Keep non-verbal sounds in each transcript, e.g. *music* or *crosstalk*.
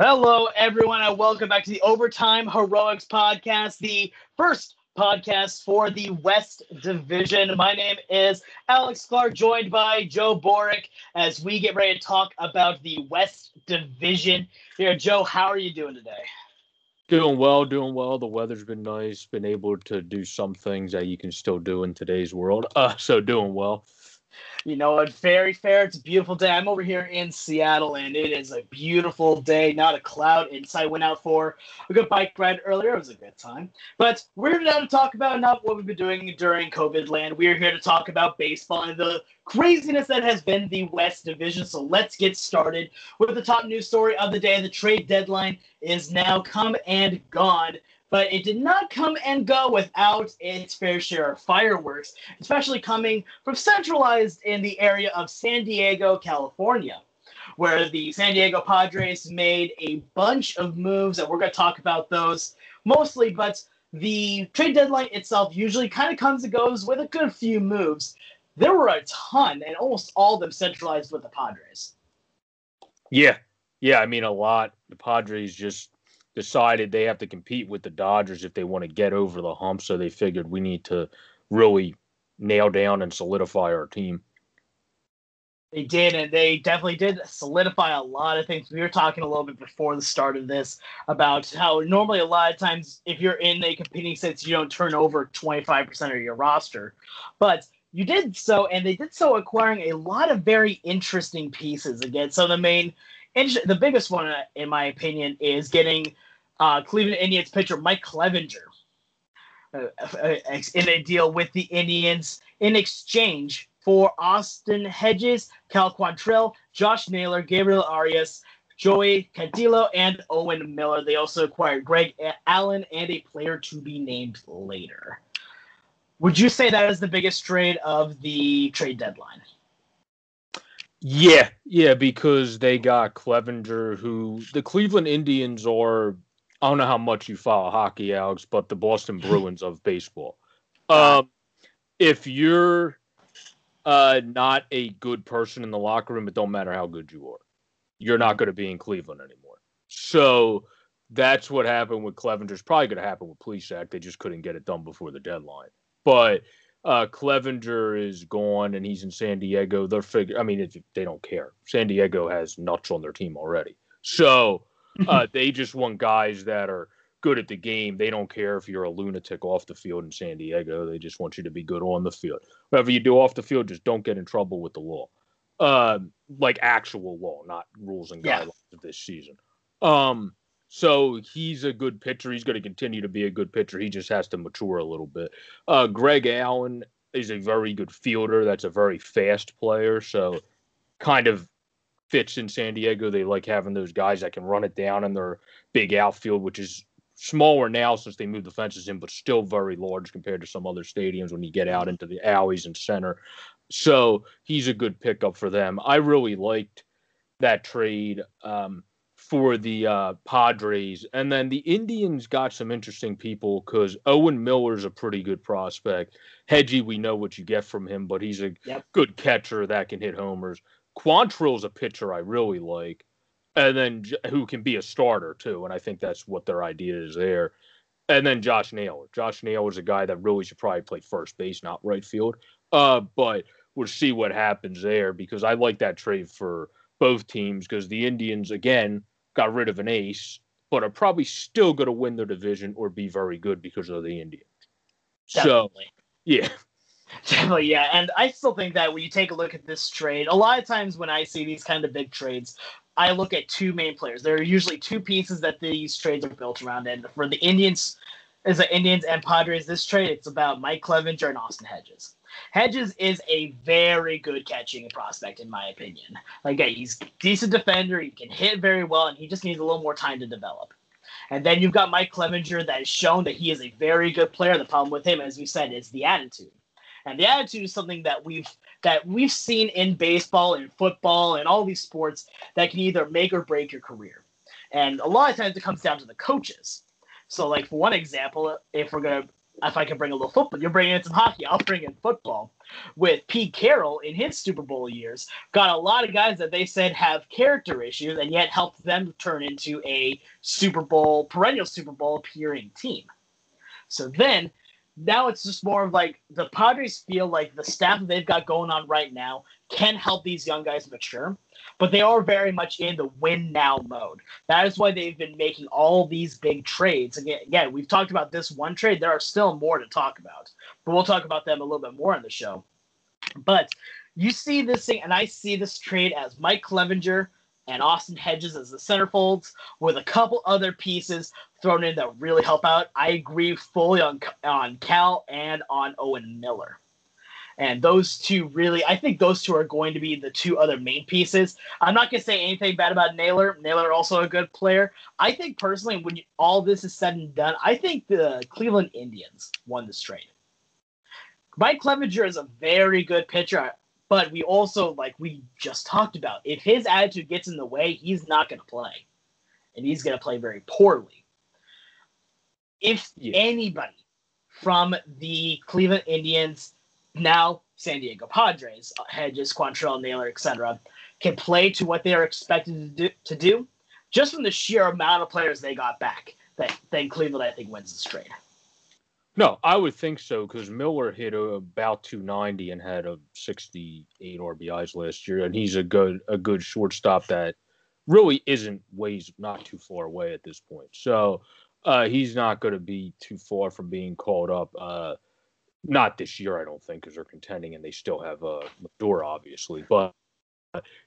Hello, everyone, and welcome back to the Overtime Heroics podcast, the first podcast for the West Division. My name is Alex Clark, joined by Joe Boric, as we get ready to talk about the West Division. Here, Joe, how are you doing today? Doing well, doing well. The weather's been nice. Been able to do some things that you can still do in today's world. *laughs* Uh, so doing well. You know what? Very fair. It's a beautiful day. I'm over here in Seattle, and it is a beautiful day. Not a cloud inside. Went out for a good bike ride earlier. It was a good time. But we're here to talk about not what we've been doing during COVID land. We're here to talk about baseball and the craziness that has been the West Division. So let's get started with the top news story of the day. The trade deadline is now come and gone but it did not come and go without its fair share of fireworks, especially coming from centralized in the area of San Diego, California, where the San Diego Padres made a bunch of moves, and we're going to talk about those mostly, but the trade deadline itself usually kind of comes and goes with a good few moves. There were a ton, and almost all of them centralized with the Padres. Yeah. Yeah. I mean, a lot. The Padres just decided they have to compete with the Dodgers if they want to get over the hump. So they figured we need to really nail down and solidify our team. They did, and they definitely did solidify a lot of things. We were talking a little bit before the start of this about how normally a lot of times if you're in a competing sense, you don't turn over 25% of your roster. But you did so, and they did so acquiring a lot of very interesting pieces again. So the main, the biggest one, uh, in my opinion, is getting uh, Cleveland Indians pitcher Mike Clevinger uh, uh, in a deal with the Indians in exchange for Austin Hedges, Cal Quantrill, Josh Naylor, Gabriel Arias, Joey Cantillo, and Owen Miller. They also acquired Greg Allen and a player to be named later. Would you say that is the biggest trade of the trade deadline? Yeah, yeah, because they got Clevinger, who the Cleveland Indians are I don't know how much you follow hockey, Alex, but the Boston *laughs* Bruins of baseball. Um, if you're uh, not a good person in the locker room, it don't matter how good you are. You're not going to be in Cleveland anymore. So that's what happened with Clevinger's probably going to happen with Plesac. They just couldn't get it done before the deadline. But uh, Clevinger is gone and he's in San Diego. They're figure. I mean, they don't care. San Diego has nuts on their team already. So uh, they just want guys that are good at the game. They don't care if you're a lunatic off the field in San Diego. They just want you to be good on the field. Whatever you do off the field, just don't get in trouble with the law. Uh, like actual law, not rules and guidelines yeah. of this season. Um, so he's a good pitcher. He's going to continue to be a good pitcher. He just has to mature a little bit. Uh, Greg Allen is a very good fielder. That's a very fast player. So kind of fits in San Diego. They like having those guys that can run it down in their big outfield, which is smaller now since they moved the fences in, but still very large compared to some other stadiums when you get out into the alleys and center. So he's a good pickup for them. I really liked that trade um, for the uh, Padres. And then the Indians got some interesting people because Owen Miller's a pretty good prospect. Hedgie, we know what you get from him, but he's a yep. good catcher that can hit homers. Quantrill's a pitcher I really like, and then who can be a starter too. And I think that's what their idea is there. And then Josh Naylor. Josh Naylor is a guy that really should probably play first base, not right field. Uh, but we'll see what happens there because I like that trade for both teams because the Indians again got rid of an ace, but are probably still going to win their division or be very good because of the Indians. Definitely. So yeah, Definitely, yeah. And I still think that when you take a look at this trade, a lot of times when I see these kind of big trades, I look at two main players. There are usually two pieces that these trades are built around. And for the Indians, as the Indians and Padres, this trade, it's about Mike Clevinger and Austin Hedges. Hedges is a very good catching prospect, in my opinion. Like, yeah, he's decent defender. He can hit very well, and he just needs a little more time to develop. And then you've got Mike Clevinger that has shown that he is a very good player. The problem with him, as we said, is the attitude. And the attitude is something that we've that we've seen in baseball and football and all these sports that can either make or break your career. And a lot of times it comes down to the coaches. So, like for one example, if we're gonna, if I can bring a little football, you're bringing in some hockey. I'll bring in football. with Pete Carroll in his Super Bowl years, got a lot of guys that they said have character issues and yet helped them turn into a Super Bowl, perennial Super Bowl appearing team. So then now it's just more of like the Padres feel like the staff that they've got going on right now can help these young guys mature, but they are very much in the win now mode. That is why they've been making all these big trades. Again, again, we've talked about this one trade. There are still more to talk about, but we'll talk about them a little bit more in the show. But you see this thing, and I see this trade as Mike Clevinger and Austin Hedges as the centerfolds with a couple other pieces thrown in that really help out. I agree fully on on Cal and on Owen Miller. And those two really, I think those two are going to be the two other main pieces. I'm not going to say anything bad about Naylor. Naylor also a good player. I think personally, when you, all this is said and done, I think the Cleveland Indians won this trade. Mike Clevinger is a very good pitcher, but we also, like we just talked about, if his attitude gets in the way, he's not going to play. And he's going to play very poorly. If yeah. anybody from the Cleveland Indians now San Diego Padres, uh, Hedges, Quantrill, Naylor, etc., can play to what they are expected to do, to do, just from the sheer amount of players they got back, that then Cleveland, I think, wins this trade. No, I would think so because Miller hit about 290 and had a 68 RBIs last year, and he's a good a good shortstop that really isn't ways not too far away at this point. So uh, he's not going to be too far from being called up. Uh, not this year, I don't think, because they're contending and they still have uh, Madura, obviously, but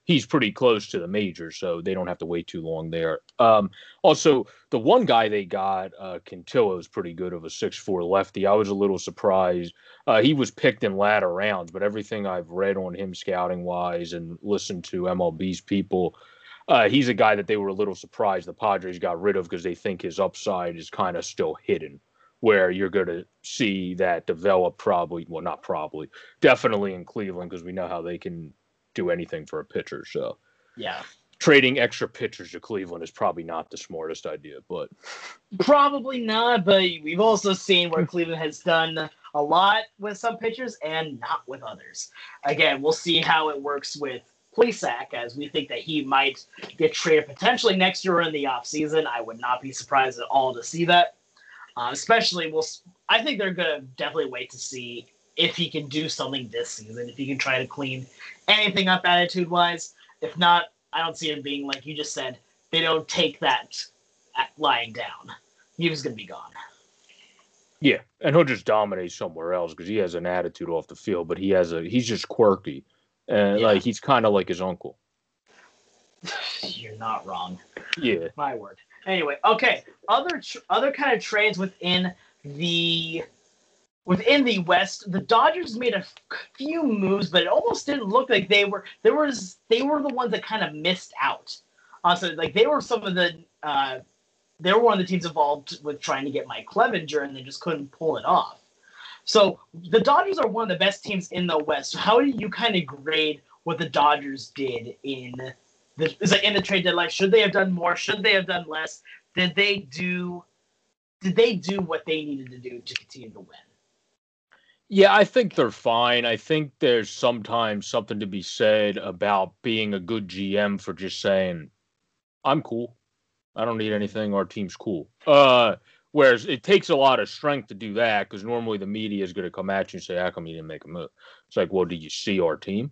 he's pretty close to the major, so they don't have to wait too long there. Um, also, the one guy they got, uh, Cantillo, is pretty good of a six-four lefty. I was a little surprised. Uh, he was picked in latter rounds, but everything I've read on him scouting wise and listened to MLB's people, uh, he's a guy that they were a little surprised the Padres got rid of because they think his upside is kind of still hidden where you're going to see that develop probably, well, not probably, definitely in Cleveland because we know how they can do anything for a pitcher. So, yeah, trading extra pitchers to Cleveland is probably not the smartest idea, but probably not. But we've also seen where Cleveland has done a lot with some pitchers and not with others. Again, we'll see how it works with Plesac as we think that he might get traded potentially next year in the offseason. I would not be surprised at all to see that. Uh, especially, we'll. I think they're gonna definitely wait to see if he can do something this season. If he can try to clean anything up attitude wise. If not, I don't see him being like you just said. They don't take that lying down. He was gonna be gone. Yeah, and he'll just dominate somewhere else because he has an attitude off the field, but he has a he's just quirky, and yeah. like he's kind of like his uncle. *sighs* You're not wrong. Yeah, my word. Anyway, okay. Other tr- other kind of trades within the within the West, the Dodgers made a few moves, but it almost didn't look like they were. There was they were the ones that kind of missed out. Uh, so like they were some of the uh, they were one of the teams involved with trying to get Mike Clevinger, and they just couldn't pull it off. So the Dodgers are one of the best teams in the West. So how do you kind of grade what the Dodgers did in the, is like in the trade deadline. Should they have done more? Should they have done less? Did they do? Did they do what they needed to do to continue to win? Yeah, I think they're fine. I think there's sometimes something to be said about being a good GM for just saying, "I'm cool. I don't need anything. Our team's cool." Uh, whereas it takes a lot of strength to do that because normally the media is going to come at you and say, "How come you didn't make a move?" It's like, "Well, did you see our team?"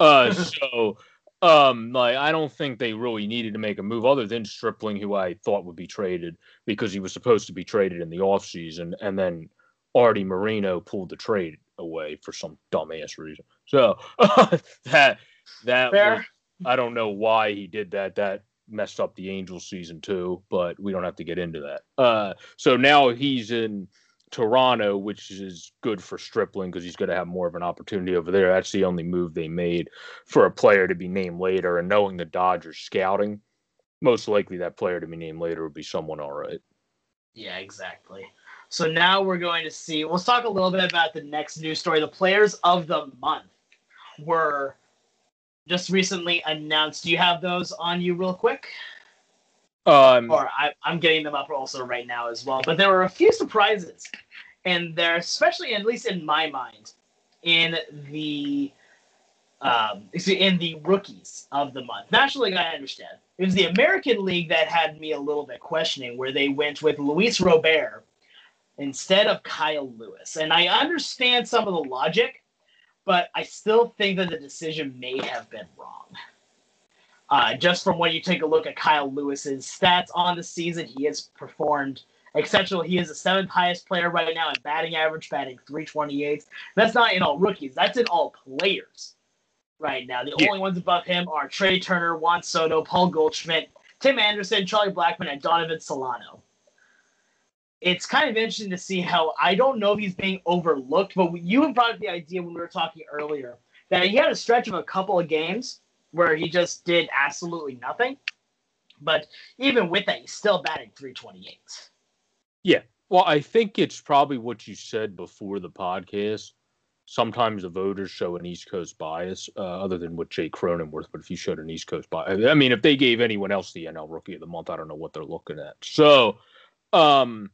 Uh, *laughs* so um, like I don't think they really needed to make a move other than Stripling, who I thought would be traded because he was supposed to be traded in the offseason, and then Arte Moreno pulled the trade away for some dumbass reason. So *laughs* that that was, I don't know why he did that. That messed up the Angels season too, but we don't have to get into that. Uh, so now he's in Toronto, which is good for Stripling because he's going to have more of an opportunity over there. That's the only move they made for a player to be named later. And knowing the Dodgers scouting, most likely that player to be named later would be someone all right. Yeah, exactly. So now we're going to see. Let's talk a little bit about the next news story. The players of the month were just recently announced. Do you have those on you, real quick? Um, or I, am getting them up also right now as well. But there were a few surprises, and there, especially at least in my mind, in the um, in the rookies of the month. National League, I understand. It was the American League that had me a little bit questioning, where they went with Luis Robert instead of Kyle Lewis. And I understand some of the logic, but I still think that the decision may have been wrong. Uh, just from when you take a look at Kyle Lewis's stats on the season, he has performed exceptional. He is the seventh highest player right now in batting average, batting 328. That's not in all rookies, that's in all players right now. The yeah. only ones above him are Trea Turner, Juan Soto, Paul Goldschmidt, Tim Anderson, Charlie Blackmon, and Donovan Solano. It's kind of interesting to see how I don't know if he's being overlooked, but you brought up the idea when we were talking earlier that he had a stretch of a couple of games where he just did absolutely nothing. But even with that, he's still batting 328. Yeah. Well, I think it's probably what you said before the podcast sometimes the voters show an East Coast bias, uh, other than with Jake Cronenworth. But if you showed an East Coast bias, I mean, if they gave anyone else the NL Rookie of the Month, I don't know what they're looking at. So, um,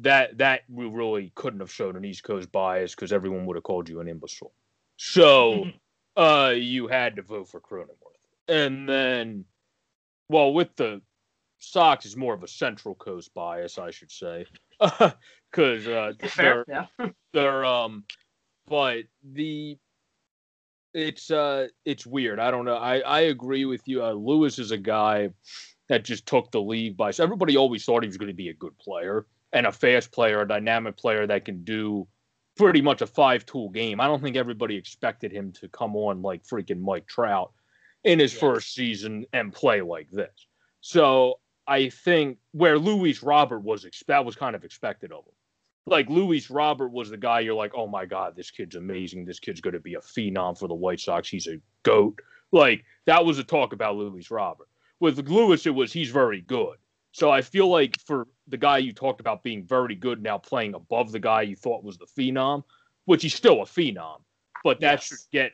that that we really couldn't have shown an East Coast bias because everyone would have called you an imbecile. So, uh, you had to vote for Cronenworth, and then, well, with the Sox is more of a Central Coast bias, I should say, *laughs* because uh, they're yeah. *laughs* they're um but the it's uh it's weird. I don't know. I I agree with you. Uh, Lewis is a guy that just took the league by. So everybody always thought he was going to be a good player and a fast player, a dynamic player that can do pretty much a five tool game. I don't think everybody expected him to come on like freaking Mike Trout in his yes. first season and play like this. So I think where Luis Robert was that was kind of expected of him like Luis Robert was the guy you're like, oh my god, this kid's amazing. This kid's going to be a phenom for the White Sox. He's a goat. Like that was a talk about Luis Robert. With Lewis, it was he's very good. So I feel like for the guy you talked about being very good now playing above the guy you thought was the phenom, which he's still a phenom, but that yes. should get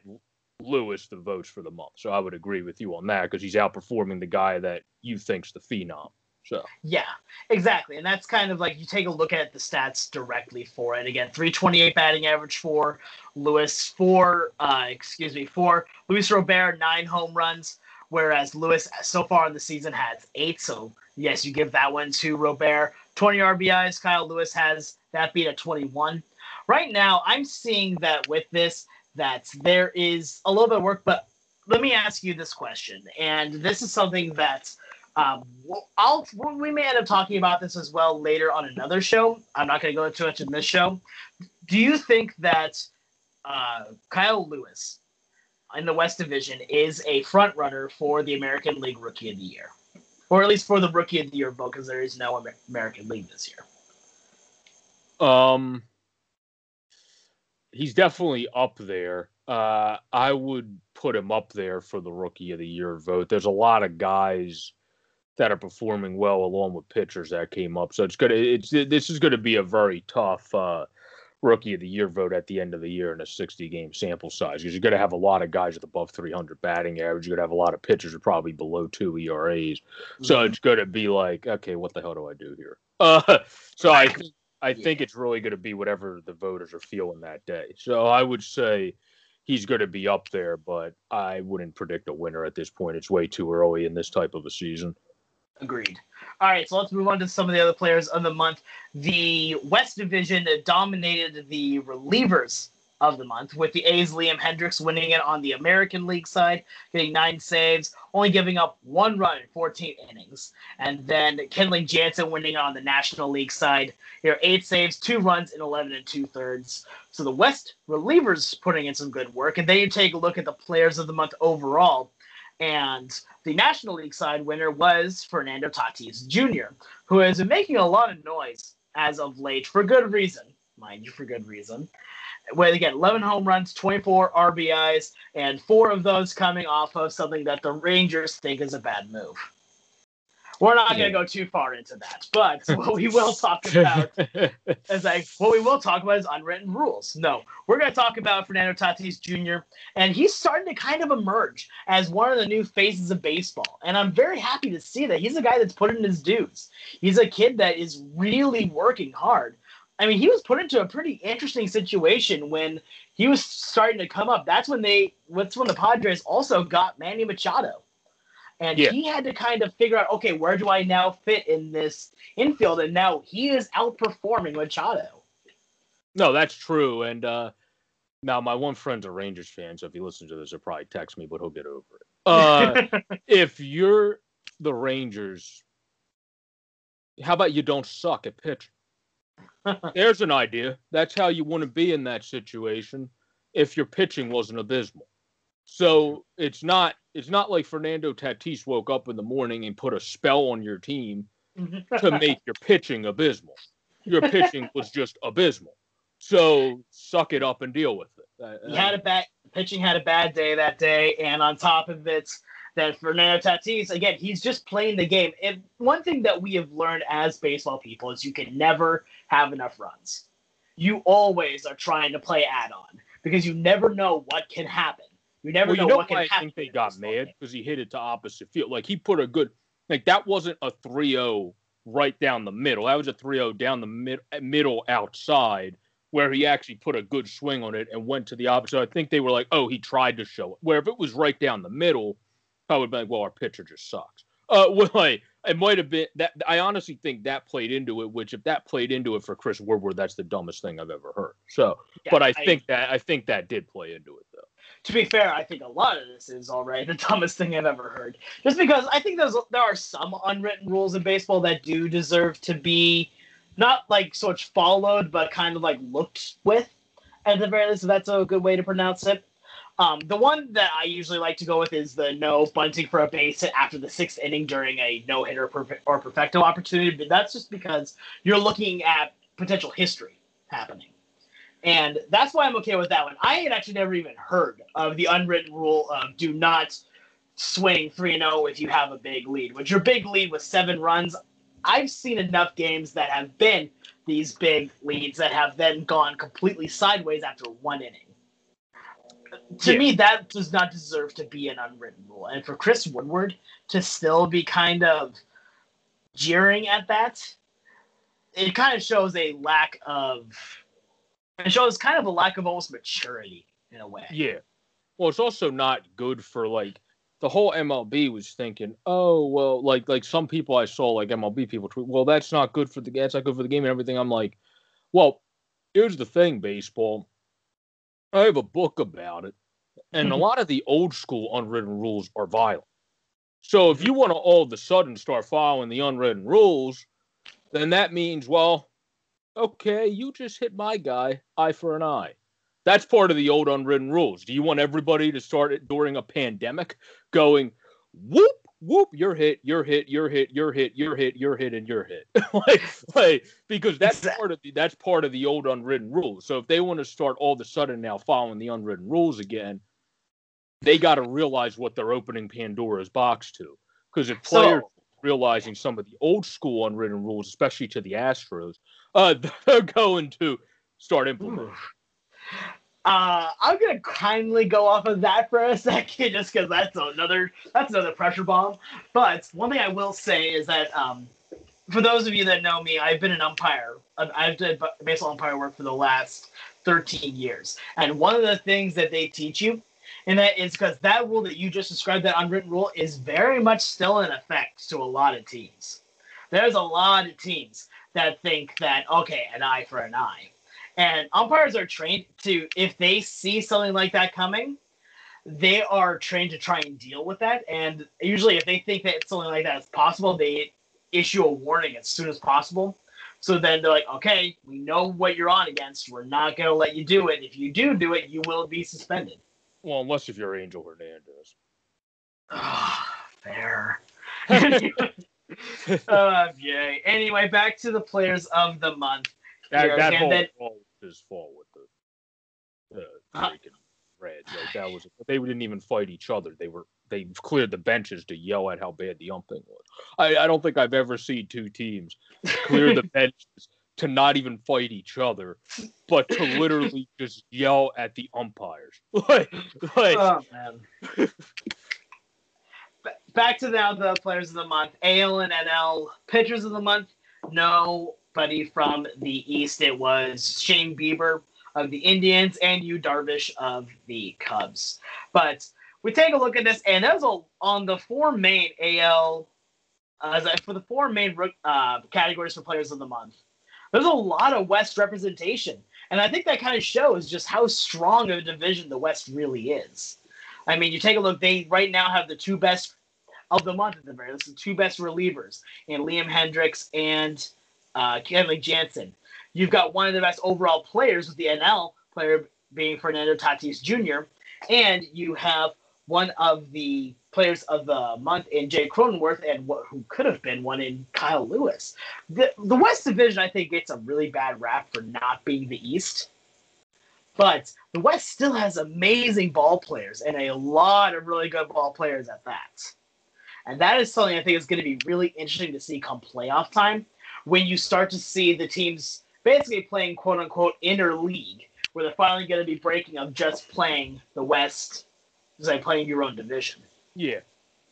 Lewis the votes for the month. So I would agree with you on that because he's outperforming the guy that you think's the phenom. So yeah, exactly, and that's kind of like you take a look at the stats directly for it. Again, 328 batting average for Lewis, for uh, excuse me, for Luis Robert, nine home runs, whereas Lewis so far in the season has eight. So yes, you give that one to Robert. 20 RBIs. Kyle Lewis has that beat at 21. Right now, I'm seeing that with this that there is a little bit of work, but let me ask you this question, and this is something that um, I'll we may end up talking about this as well later on another show. I'm not going to go into it in this show. Do you think that uh, Kyle Lewis in the West Division is a front runner for the American League Rookie of the Year, or at least for the Rookie of the Year vote because there is no Amer- American League this year? Um, he's definitely up there. Uh, I would put him up there for the Rookie of the Year vote. There's a lot of guys that are performing well along with pitchers that came up. So it's gonna it's this is gonna be a very tough uh, rookie of the year vote at the end of the year in a 60 game sample size because you're gonna have a lot of guys with above 300 batting average. You're gonna have a lot of pitchers with probably below two ERAs. Mm-hmm. So it's gonna be like, okay, what the hell do I do here? Uh, *laughs* so I think I think it's really gonna be whatever the voters are feeling that day. So I would say he's going to be up there, but I wouldn't predict a winner at this point. It's way too early in this type of a season. Agreed. All right, so let's move on to some of the other players of the month. The West Division dominated the relievers of the month, with the A's Liam Hendriks winning it on the American League side, getting nine saves, only giving up one run in 14 innings. And then Kenley Jansen winning on the National League side, here eight saves, two runs in 11 and two thirds. So the West relievers putting in some good work. And then you take a look at the players of the month overall. And the National League side winner was Fernando Tatis Jr., who has been making a lot of noise as of late for good reason, mind you, for good reason. Where again, 11 home runs, 24 RBIs, and four of those coming off of something that the Rangers think is a bad move. We're not going to go too far into that, but *laughs* what we will talk about *laughs* is like what we will talk about is unwritten rules. No, we're going to talk about Fernando Tatis Jr. and he's starting to kind of emerge as one of the new faces of baseball, and I'm very happy to see that he's a guy that's put in his dues. He's a kid that is really working hard. I mean, he was put into a pretty interesting situation when he was starting to come up. That's when they. That's when the Padres also got Manny Machado, and Yeah. he had to kind of figure out, okay, where do I now fit in this infield? And now he is outperforming Machado. No, that's true. And uh, now my one friend's a Rangers fan, so if he listens to this, he'll probably text me, but he'll get over it. Uh, *laughs* if you're the Rangers, how about you don't suck at pitching? *laughs* There's an idea. That's how you want to be in that situation if your pitching wasn't abysmal. So it's not it's not like Fernando Tatis woke up in the morning and put a spell on your team *laughs* to make your pitching abysmal. Your pitching was just abysmal. So suck it up and deal with it. Uh, he had a bad pitching had a bad day that day, and on top of it, that Fernando Tatis again, he's just playing the game. And one thing that we have learned as baseball people is you can never have enough runs. You always are trying to play add on because you never know what can happen. You never well, know, you know what why I think they got mad because he hit it to opposite field. Like he put a good like that wasn't a 3-0 right down the middle. That was a 3-0 down the mid, middle outside where he actually put a good swing on it and went to the opposite. I think they were like, "Oh, he tried to show it." Where if it was right down the middle, I would be like, "Well, our pitcher just sucks." Uh, *laughs* well, like, it might have been that. I honestly think that played into it. Which, if that played into it for Chris Woodward, that's the dumbest thing I've ever heard. So, Yeah, but I think that I think that did play into it though. To be fair, I think a lot of this is already the *laughs* dumbest thing I've ever heard. Just because I think there's there are some unwritten rules in baseball that do deserve to be not like so much followed, but kind of like looked with at the very least. That's a good way to pronounce it. Um, the one that I usually like to go with is the no bunting for a base hit after the sixth inning during a no hitter or perfecto opportunity. But that's just because you're looking at potential history happening. And that's why I'm okay with that one. I had actually never even heard of the unwritten rule of do not swing 3 0 if you have a big lead. Which your big lead was seven runs. I've seen enough games that have been these big leads that have then gone completely sideways after one inning. To Yeah. me, that does not deserve to be an unwritten rule. And for Chris Woodward to still be kind of jeering at that, it kind of shows a lack of it shows kind of a lack of almost maturity in a way. Yeah. Well, it's also not good for like the whole MLB was thinking, oh well, like like some people I saw like MLB people tweet, well that's not good for the that's not good for the game and everything. I'm like, well, here's the thing, baseball. I have a book about it, and a *laughs* lot of the old school unwritten rules are violent. So if you want to all of a sudden start following the unwritten rules, then that means well, okay, you just hit my guy, eye for an eye. That's part of the old unwritten rules. Do you want everybody to start it during a pandemic going whoop whoop you're hit you're hit you're hit you're hit you're hit you're hit and you're hit *laughs* like, like because that's Exact- part of the that's part of the old unwritten rules. So if they want to start all of a sudden now following the unwritten rules again, they got to realize what they're opening Pandora's box to. Because if So- players realizing some of the old school unwritten rules, especially to the Astros, uh, *laughs* they're going to start implementing. *sighs* Uh, I'm gonna kindly go off of that for a *laughs* second, just because that's another that's another pressure bomb. But one thing I will say is that um, for those of you that know me, I've been an umpire. I've, done baseball umpire work for the last 13 years, and one of the things that they teach you, and that is because that rule that you just described, that unwritten rule, is very much still in effect to a lot of teams. There's a lot of teams that think that okay, an eye for an eye. And umpires are trained to, if they see something like that coming, they are trained to try and deal with that. And usually, if they think that something like that is possible, they issue a warning as soon as possible. So then they're like, okay, we know what you're on against. We're not going to let you do it. If you do do it, you will be suspended. Well, unless if you're Angel Hernandez. Ah, fair. *laughs* *laughs* uh, yay. Anyway, back to the players of the month. That Here, that and whole then- all his fault with the uh, Uh, Reds. Like that was they didn't even fight each other. They were they cleared the benches to yell at how bad the umping was. I, I don't think I've ever seen two teams clear the *laughs* benches to not even fight each other, but to *laughs* literally just yell at the umpires. *laughs* Like like Oh man. Back to now the players of the month. AL and NL pitchers of the month. Nobody from the East. It was Shane Bieber. of the Indians and Yu Darvish of the Cubs. But we take a look at this, and there's a on the four main AL uh, for the four main uh, categories for players of the month. There's a lot of West representation, and I think that kind of shows just how strong of a division the West really is. I mean, you take a look; they right now have the two best of the month at the very least, the two best relievers in Liam Hendriks and uh, Kenley Jansen. You've got one of the best overall players with the NL player being Fernando Tatis Jr., and you have one of the players of the month in Jay Cronenworth and what, who could have been one in Kyle Lewis. The, the West Division, I think, gets a really bad rap for not being the East. But the West still has amazing ball players and a lot of really good ball players at that. And that is something I think is going to be really interesting to see come playoff time when you start to see the teams basically playing quote unquote inner league, where they're finally going to be breaking up just playing the West, it's like playing your own division. Yeah.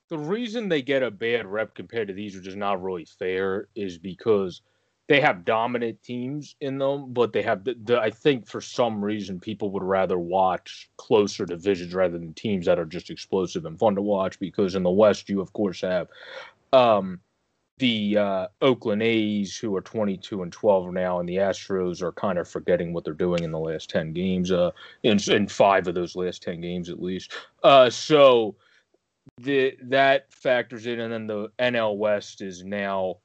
The reason they get a bad rep compared to these, which is not really fair, is because they have dominant teams in them, but they have the, the, I think for some reason people would rather watch closer divisions rather than teams that are just explosive and fun to watch because in the West you of course have um, the uh, Oakland A's who are 22 and 12 now and the Astros are kind of forgetting what they're doing in the last 10 games uh in, in 5 of those last 10 games at least. Uh so the that factors in and then the NL West is now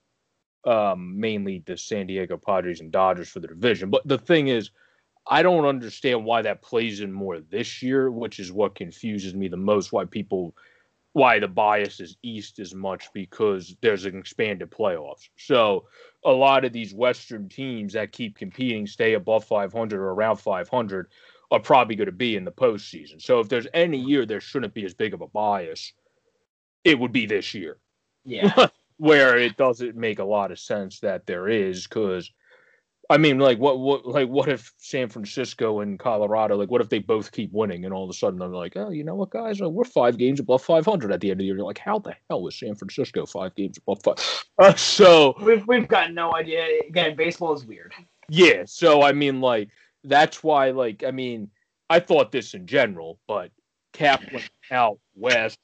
um, mainly the San Diego Padres and Dodgers for the division. But the thing is, I don't understand why that plays in more this year, which is what confuses me the most. Why people, why the bias is East as much because there's an expanded playoffs. So a lot of these Western teams that keep competing, stay above 500 or around 500, are probably going to be in the postseason. So if there's any year there shouldn't be as big of a bias, it would be this year. Yeah. *laughs* where it doesn't make a lot of sense that there is because I mean, like, what, what, like, what if San Francisco and Colorado, like, what if they both keep winning and all of a sudden they're like, oh, you know what, guys, we're five games above 500 at the end of the year. You're like, how the hell is San Francisco five games above five? *laughs* Uh, so we've we've got no idea. Again, baseball is weird. Yeah. So I mean, like, that's why, like, I mean, I thought this in general, but Cap went out west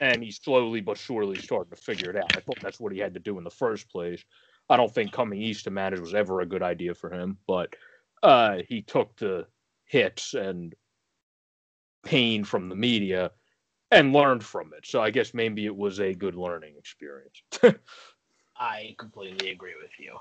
and he's slowly but surely starting to figure it out. I thought that's what he had to do in the first place. I don't think coming east to manage was ever a good idea for him, but uh, he took the hits and pain from the media and learned from it. So I guess maybe it was a good learning experience. *laughs* I completely agree with you.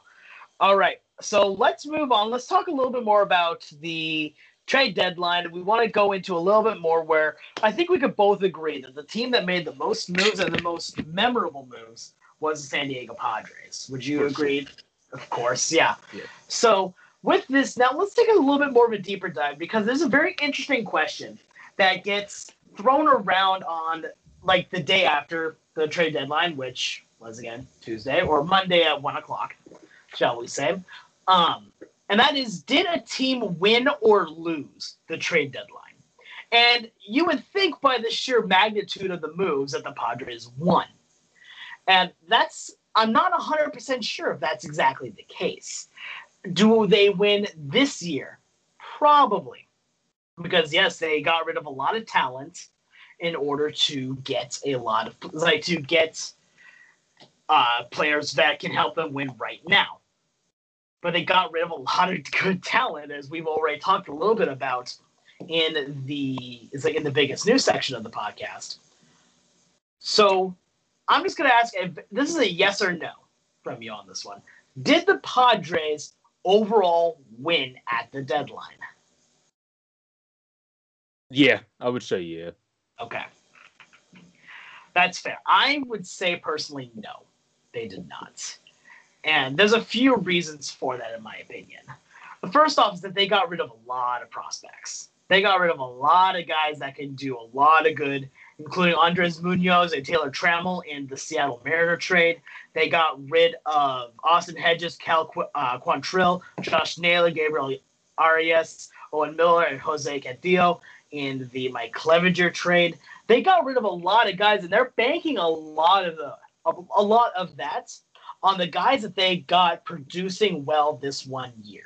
All right, so let's move on. Let's talk a little bit more about the trade deadline, we want to go into a little bit more where I think we could both agree that the team that made the most moves and the most memorable moves was the San Diego Padres. Would you agree? Of course, yeah. yeah. So with this, now let's take a little bit more of a deeper dive because there's a very interesting question that gets thrown around on like the day after the trade deadline, which was again Tuesday or Monday at one o'clock, shall we say? Um, and that is did a team win or lose the trade deadline? And you would think by the sheer magnitude of the moves that the Padres won. And that's, I'm not 100% sure if that's exactly the case. Do they win this year? Probably. Because, yes, they got rid of a lot of talent in order to get a lot of, like, to get uh, players that can help them win right now but they got rid of a lot of good talent, as we've already talked a little bit about in the is like in the biggest news section of the podcast. So I'm just gonna ask if this is a yes or no from you on this one. Did the Padres overall win at the deadline? Yeah, I would say yeah. Okay. That's fair. I would say personally no, they did not. And there's a few reasons for that, in my opinion. The first off is that they got rid of a lot of prospects. They got rid of a lot of guys that can do a lot of good, including Andres Munoz and Taylor Trammell in the Seattle Mariner trade. They got rid of Austin Hedges, Cal Qu- uh, Quantrill, Josh Naylor, Gabriel Arias, Owen Miller, and Jose Cantillo in the Mike Clevinger trade. They got rid of a lot of guys, and they're banking a lot of the a, a lot of that on the guys that they got producing well this one year.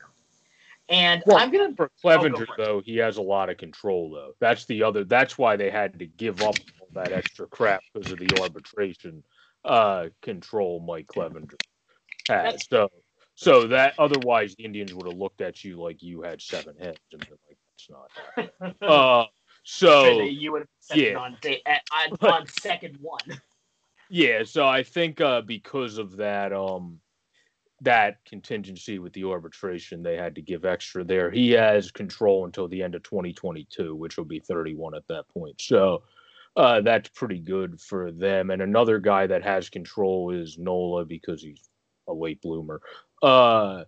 And Well, I'm gonna For Clevinger, though, he has a lot of control, though. That's the other. That's why they had to give up all that extra crap because of the arbitration uh, control Mike Clevinger had. That's- So, so that otherwise the Indians would have looked at you like you had seven heads and been like, "That's not." *laughs* Uh, so you would have yeah. on day on, *laughs* on second one. Yeah, so I think uh, because of that, um, that contingency with the arbitration, they had to give extra there. He has control until the end of 2022, which will be 31 at that point. So uh, that's pretty good for them. And another guy that has control is Nola because he's a late bloomer. Uh,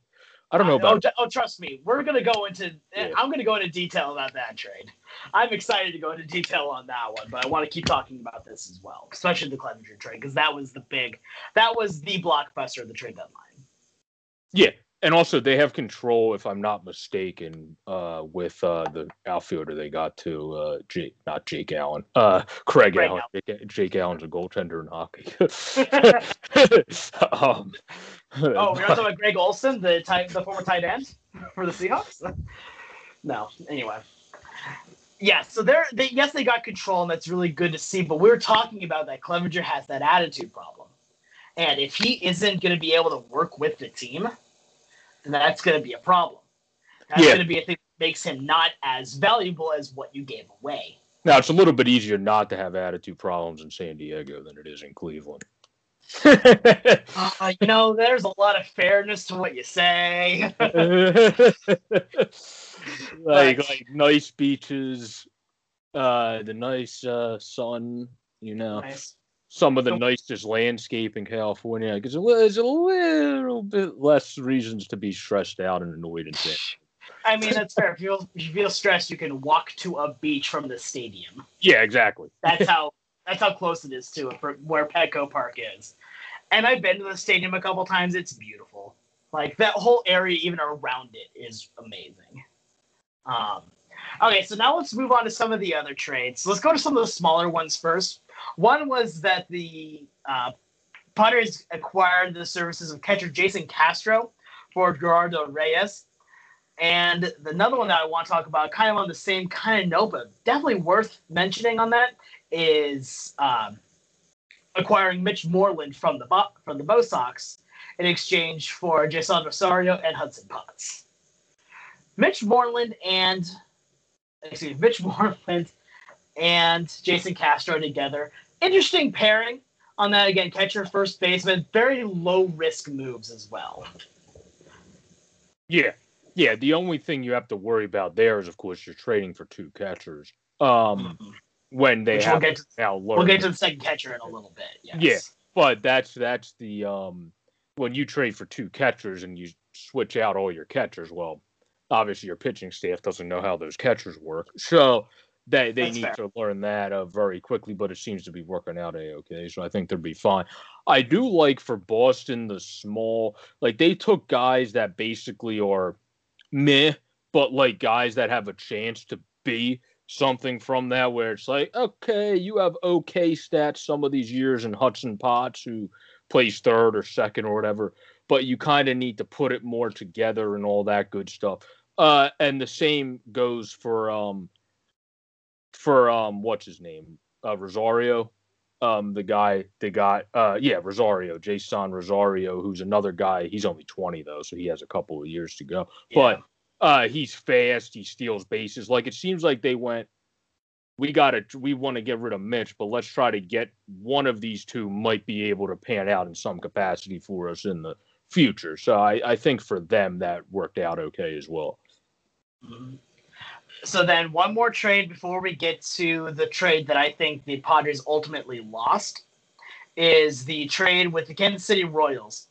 I don't know oh, about. tr- oh, trust me, we're gonna go into. Yeah. I'm gonna go into detail about that trade. I'm excited to go into detail on that one, but I want to keep talking about this as well, especially the Clevinger trade because that was the big, that was the blockbuster of the trade deadline. Yeah, and also they have control, if I'm not mistaken, uh, with uh, the outfielder they got to uh, Jake, not Jake Allen, uh, Craig, Craig Allen. Jake, Jake Allen's a goaltender in hockey. *laughs* *laughs* um, *laughs* Oh, we're talking about Greg Olsen, the tight, the former tight end for the Seahawks. *laughs* no, anyway. Yeah, so they're they yes they got control and that's really good to see. But we were talking about that Clevinger has that attitude problem, and if he isn't going to be able to work with the team, then that's going to be a problem. That's Yeah. going to be a thing that makes him not as valuable as what you gave away. now it's a little bit easier not to have attitude problems in San Diego than it is in Cleveland. *laughs* Uh, you know, there's a lot of fairness to what you say. *laughs* like like nice beaches, uh, the nice uh, sun, you know. nice. some of the So- nicest landscape in California because there's a little bit less reasons to be stressed out and annoyed and things. *laughs* I mean, that's fair. If you feel, if you feel stressed, you can walk to a beach from the stadium. Yeah, exactly. That's how that's how close it is to it, where Petco Park is. And I've been to the stadium a couple times. It's beautiful. Like that whole area, even around it, is amazing. Um, okay, so now let's move on to some of the other trades. Let's go to some of the smaller ones first. One was that the uh, Padres acquired the services of catcher Jason Castro for Gerardo Reyes. And another one that I want to talk about, kind of on the same kind of note, but definitely worth mentioning on that, is um, acquiring Mitch Moreland from the Bo- from the Bo Sox in exchange for Jeisson Rosario and Hudson Potts. Mitch Moreland and excuse me, Mitch *laughs* Moreland and Jason Castro together. Interesting pairing on that again. Catcher, first baseman, very low risk moves as well. Yeah, yeah. The only thing you have to worry about there is, of course, you're trading for two catchers. Um, when they Which we'll have get to, now we'll get to the second catcher in a little bit. Yes. Yeah. but that's that's the um when you trade for two catchers and you switch out all your catchers. Well, obviously your pitching staff doesn't know how those catchers work, so they they That's need fair. to learn that uh, very quickly. But it seems to be working out a okay, so I think they'll be fine. I do like for Boston the small like they took guys that basically are meh, but like guys that have a chance to be something from that where it's like, okay, you have okay stats some of these years in Hudson Potts who plays third or second or whatever, but you kind of need to put it more together and all that good stuff. Uh, and the same goes for um for um what's his name? Uh Rosario. Um the guy they got uh yeah, Rosario, Jeisson Rosario, who's another guy. He's only 20 though, so he has a couple of years to go. But uh he's fast, he steals bases. Like it seems like they went we got to we want to get rid of Mitch, but let's try to get one of these two might be able to pan out in some capacity for us in the future. So I, I think for them that worked out okay as well. So then one more trade before we get to the trade that I think the Padres ultimately lost is the trade with the Kansas City Royals,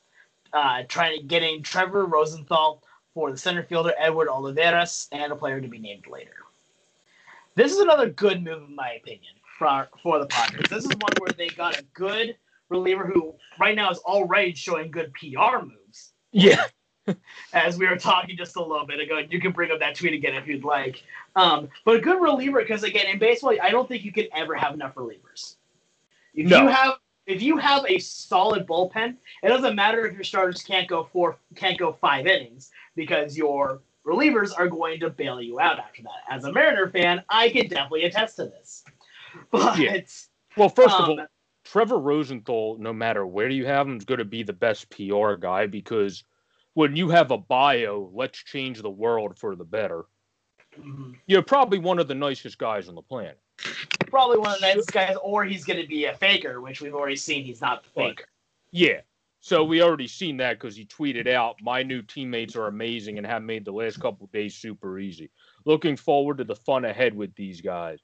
uh, trying to getting Trevor Rosenthal for the center fielder Edward Olivares and a player to be named later. This is another good move in my opinion for for the Padres. This is one where they got a good reliever who right now is already showing good PR moves Yeah. *laughs* as we were talking just a little bit ago. You can bring up that tweet again if you'd like. Um, but a good reliever, because again, in baseball, I don't think you can ever have enough relievers. If No. you have if you have a solid bullpen, it doesn't matter if your starters can't go four can't go five innings because your relievers are going to bail you out after that. As a Mariner fan, I can definitely attest to this. *laughs* But Yeah. Well, first of Um, all, Trevor Rosenthal, no matter where you have him, is going to be the best PR guy because when you have a bio, let's change the world for the better. mhm, You're probably one of the nicest guys on the planet. probably one of the nicest guys, or he's going to be a faker, which we've already seen he's not the faker. Yeah. So we already seen that because he tweeted out, "My new teammates are amazing and have made the last couple days super easy. Looking forward to the fun ahead with these guys.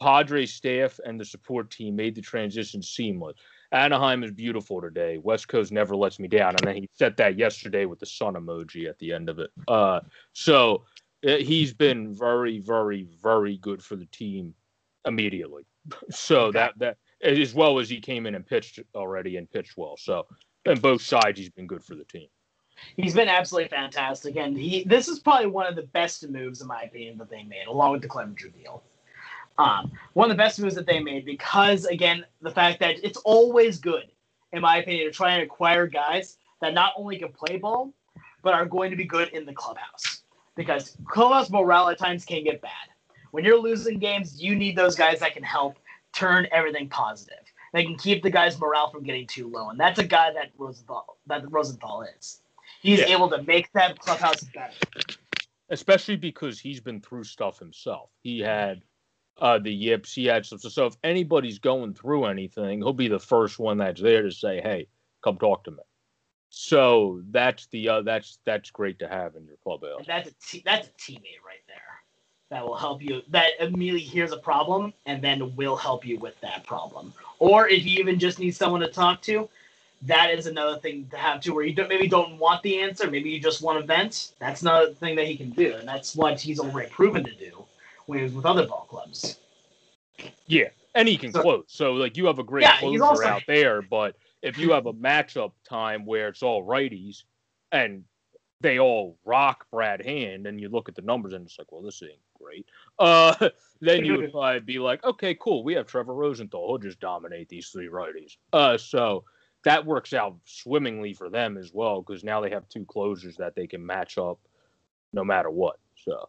Padres staff and the support team made the transition seamless. Anaheim is beautiful today. West Coast never lets me down." And then he said that yesterday with the sun emoji at the end of it. Uh, so uh, he's been very, very, very good for the team immediately. *laughs* So that that as well as he came in and pitched already and pitched well. So on both sides, he's been good for the team. He's been absolutely fantastic, and he this is probably one of the best moves, in my opinion, that they made, along with the Clevinger deal. Um, one of the best moves that they made because, again, the fact that it's always good, in my opinion, to try and acquire guys that not only can play ball, but are going to be good in the clubhouse. Because clubhouse morale at times can get bad. When you're losing games, you need those guys that can help turn everything positive. They can keep the guys' morale from getting too low, and that's a guy that Rosenthal that Rosenthal is. He's Yeah. able to make that clubhouse better. especially because he's been through stuff himself. He had uh, the yips, he had stuff. So, so if anybody's going through anything, he'll be the first one that's there to say, "Hey, come talk to me." So that's the uh, that's that's great to have in your. And that's a te- that's a teammate right there that will help you. That immediately hears a problem and then will help you with that problem. Or if you even just need someone to talk to, that is another thing to have too. Where you don't maybe don't want the answer, maybe you just want to vent. That's another thing that he can do, and that's what he's already proven to do when he was with other ball clubs. Yeah, and he can So- close. So like you have a great Yeah, closer also- out there, but if you have a matchup time where it's all righties and they all rock Brad Hand, and you look at the numbers and it's like, well, this ain't great. Uh, *laughs* then you *laughs* would probably be like, okay, cool, we have Trevor Rosenthal. He'll just dominate these three righties. Uh, so that works out swimmingly for them as well because now they have two closers that they can match up no matter what. So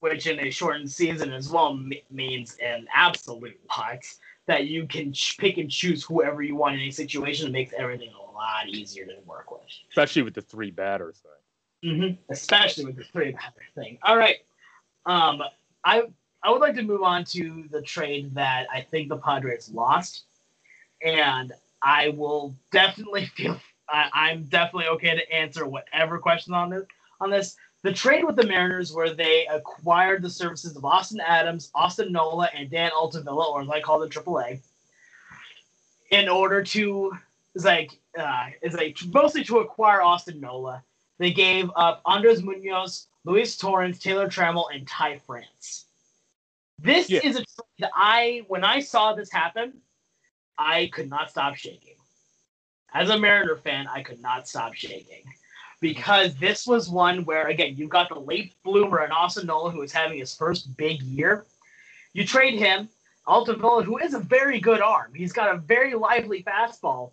which in a shortened season as well m- means an absolute lot that you can ch- pick and choose whoever you want in a situation and makes everything a lot easier to work with. especially with the three batter thing. Mm-hmm. Especially with the three batter thing. All right, um, I I would like to move on to the trade that I think the Padres lost, and I will definitely *laughs* feel I, I'm definitely okay to answer whatever question on this on this. The trade with the Mariners, where they acquired the services of Austin Adams, Austin Nola, and Dan Altavilla, or as I call them, AAA, in order to is like uh, is like mostly to acquire Austin Nola. They gave up Andres Munoz, Luis Torrens, Taylor Trammell, and Ty France. This Yeah. is a that I when I saw this happen, I could not stop shaking. As a Mariner fan, I could not stop shaking because this was one where again you've got the late bloomer and Austin Nola who is having his first big year. You trade him, Altavilla, who is a very good arm. He's got a very lively fastball,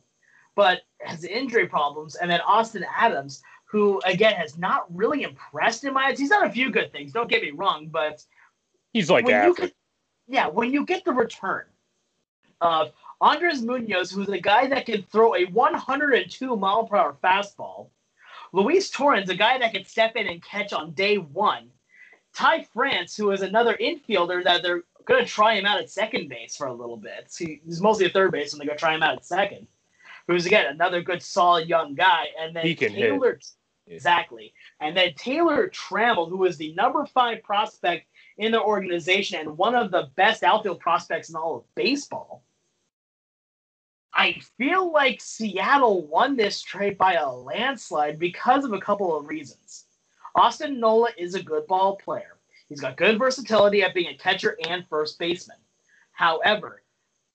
but has injury problems, and then Austin Adams, who again has not really impressed in my eyes. He's done a few good things. Don't get me wrong, but He's like when get, yeah, when you get the return of Andres Munoz, who's a guy that can throw a 102 mile per hour fastball, Luis Torrens, a guy that can step in and catch on day one, Ty France, who is another infielder that they're going to try him out at second base for a little bit. He's mostly a third base and they're going to try him out at second. Who's again another good, solid young guy, and then He can hit. Exactly, and then Taylor Trammell, who is the number five prospect in the organization and one of the best outfield prospects in all of baseball. I feel like Seattle won this trade by a landslide because of a couple of reasons. Austin Nola is a good ball player. He's got good versatility at being a catcher and first baseman. However,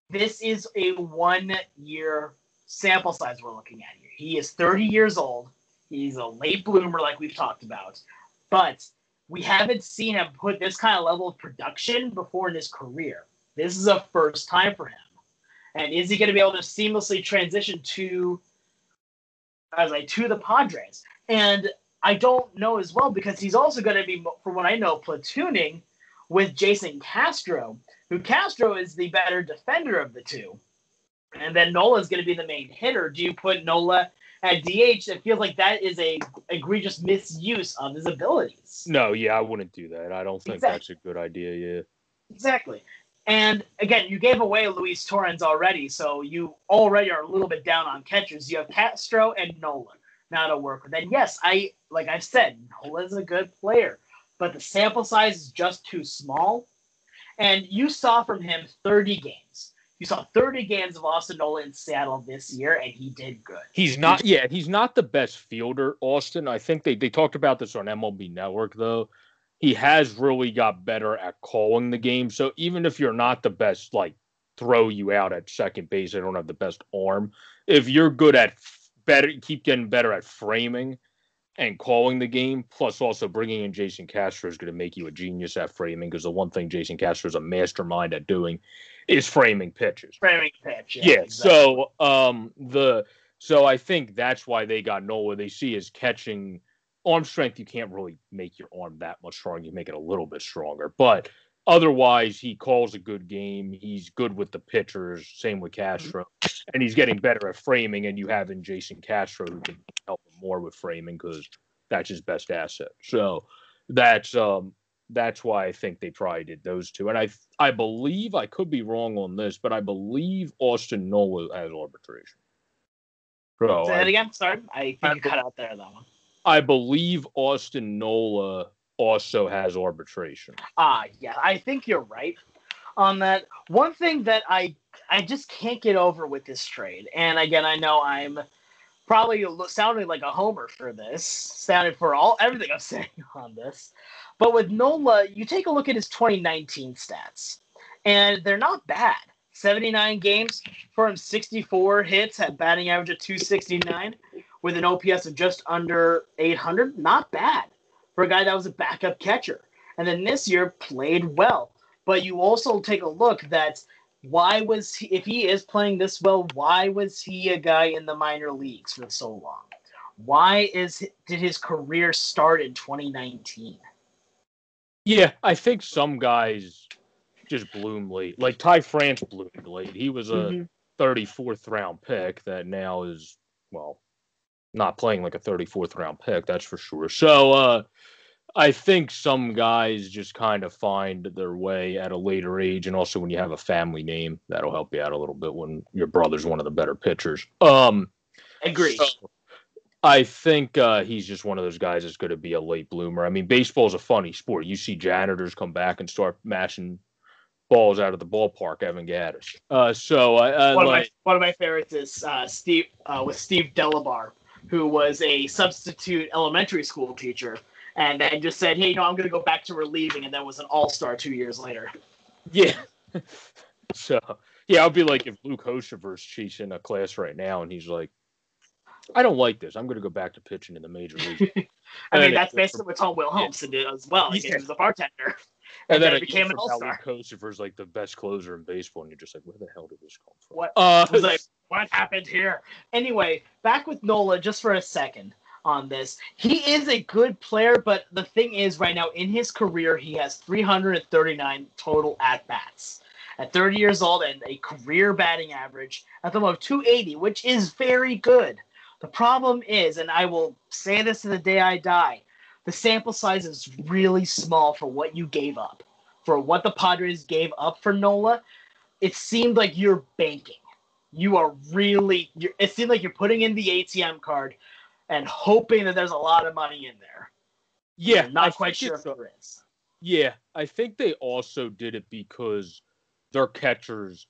this is a one year sample size we're looking at here. He is 30 years old. He's a late bloomer, like we've talked about. But we haven't seen him put this kind of level of production before in his career. This is a first time for him. And is he going to be able to seamlessly transition to as like to the Padres? And I don't know as well because he's also going to be, from what I know, platooning with Jason Castro, who Castro is the better defender of the two. And then Nola is going to be the main hitter. Do you put Nola at DH? It feels like that is a egregious misuse of his abilities. No, yeah, I wouldn't do that. I don't think exactly. that's a good idea. Yeah. Exactly. And again, you gave away Luis Torrens already, so you already are a little bit down on catchers. You have Castro and Nolan now to work with. And yes, I like I've said, Nola's a good player, but the sample size is just too small. And you saw from him 30 games. You saw 30 games of Austin Nola in Seattle this year, and he did good. He's not, yeah, he's not the best fielder, Austin. I think they, they talked about this on MLB Network, though he has really got better at calling the game. So even if you're not the best, like throw you out at second base, I don't have the best arm. If you're good at better, keep getting better at framing and calling the game, plus also bringing in Jason Castro is going to make you a genius at framing because the one thing Jason Castro is a mastermind at doing is framing pitches. Framing pitch. Yeah. yeah exactly. So um the so I think that's why they got Nola. They see his catching arm strength, you can't really make your arm that much stronger. You make it a little bit stronger, but otherwise, he calls a good game. He's good with the pitchers. Same with mm-hmm. Castro, and he's getting better at framing. And you have in Jason Castro who can help him more with framing because that's his best asset. So that's um that's why I think they probably did those two. And I I believe I could be wrong on this, but I believe Austin Nola has arbitration. So Say that again. Sorry, I think I, you cut out there that one. I believe Austin Nola also has arbitration. Ah, yeah, I think you're right on that. One thing that I I just can't get over with this trade, and again, I know I'm probably sounding like a homer for this, sounded for all everything I'm *laughs* saying on this, but with Nola, you take a look at his 2019 stats, and they're not bad. 79 games for him, 64 hits at batting average of 269 with an OPS of just under 800. Not bad for a guy that was a backup catcher. And then this year played well. But you also take a look that why was he, if he is playing this well, why was he a guy in the minor leagues for so long? Why is did his career start in 2019? Yeah, I think some guys just bloom late. Like Ty France bloomed late. He was a mm-hmm. 34th round pick that now is well not playing like a 34th round pick, that's for sure. So uh, I think some guys just kind of find their way at a later age, and also when you have a family name, that'll help you out a little bit when your brother's one of the better pitchers. Um, Agree. So I think uh, he's just one of those guys that's going to be a late bloomer. I mean, baseball's a funny sport. You see janitors come back and start mashing balls out of the ballpark, Evan Gattis. Uh, so I, I one, like, of my, one of my favorites is uh, Steve uh, with Steve Delabar who was a substitute elementary school teacher, and then just said, "Hey, you know, I'm going to go back to relieving," and then was an all star two years later. Yeah. *laughs* so yeah, I'll be like if Luke Hochevar's teaching a class right now, and he's like, "I don't like this. I'm going to go back to pitching in the major league." *laughs* I mean, that's basically what Tom Wilhelmsen yeah. did as well. Like, yeah. Was a bartender. And, *laughs* and then, then became an all-star. Luke Hochevar's like the best closer in baseball, and you're just like, where the hell did this come from? What? Uh, was like, what happened here? Anyway, back with Nola just for a second on this. He is a good player, but the thing is, right now in his career, he has 339 total at bats. At 30 years old and a career batting average at the moment 280, which is very good. The problem is, and I will say this to the day I die, the sample size is really small for what you gave up. For what the Padres gave up for Nola, it seemed like you're banking you are really it seemed like you're putting in the ATM card and hoping that there's a lot of money in there. Yeah, I'm not I quite sure if there is. Yeah, I think they also did it because their catchers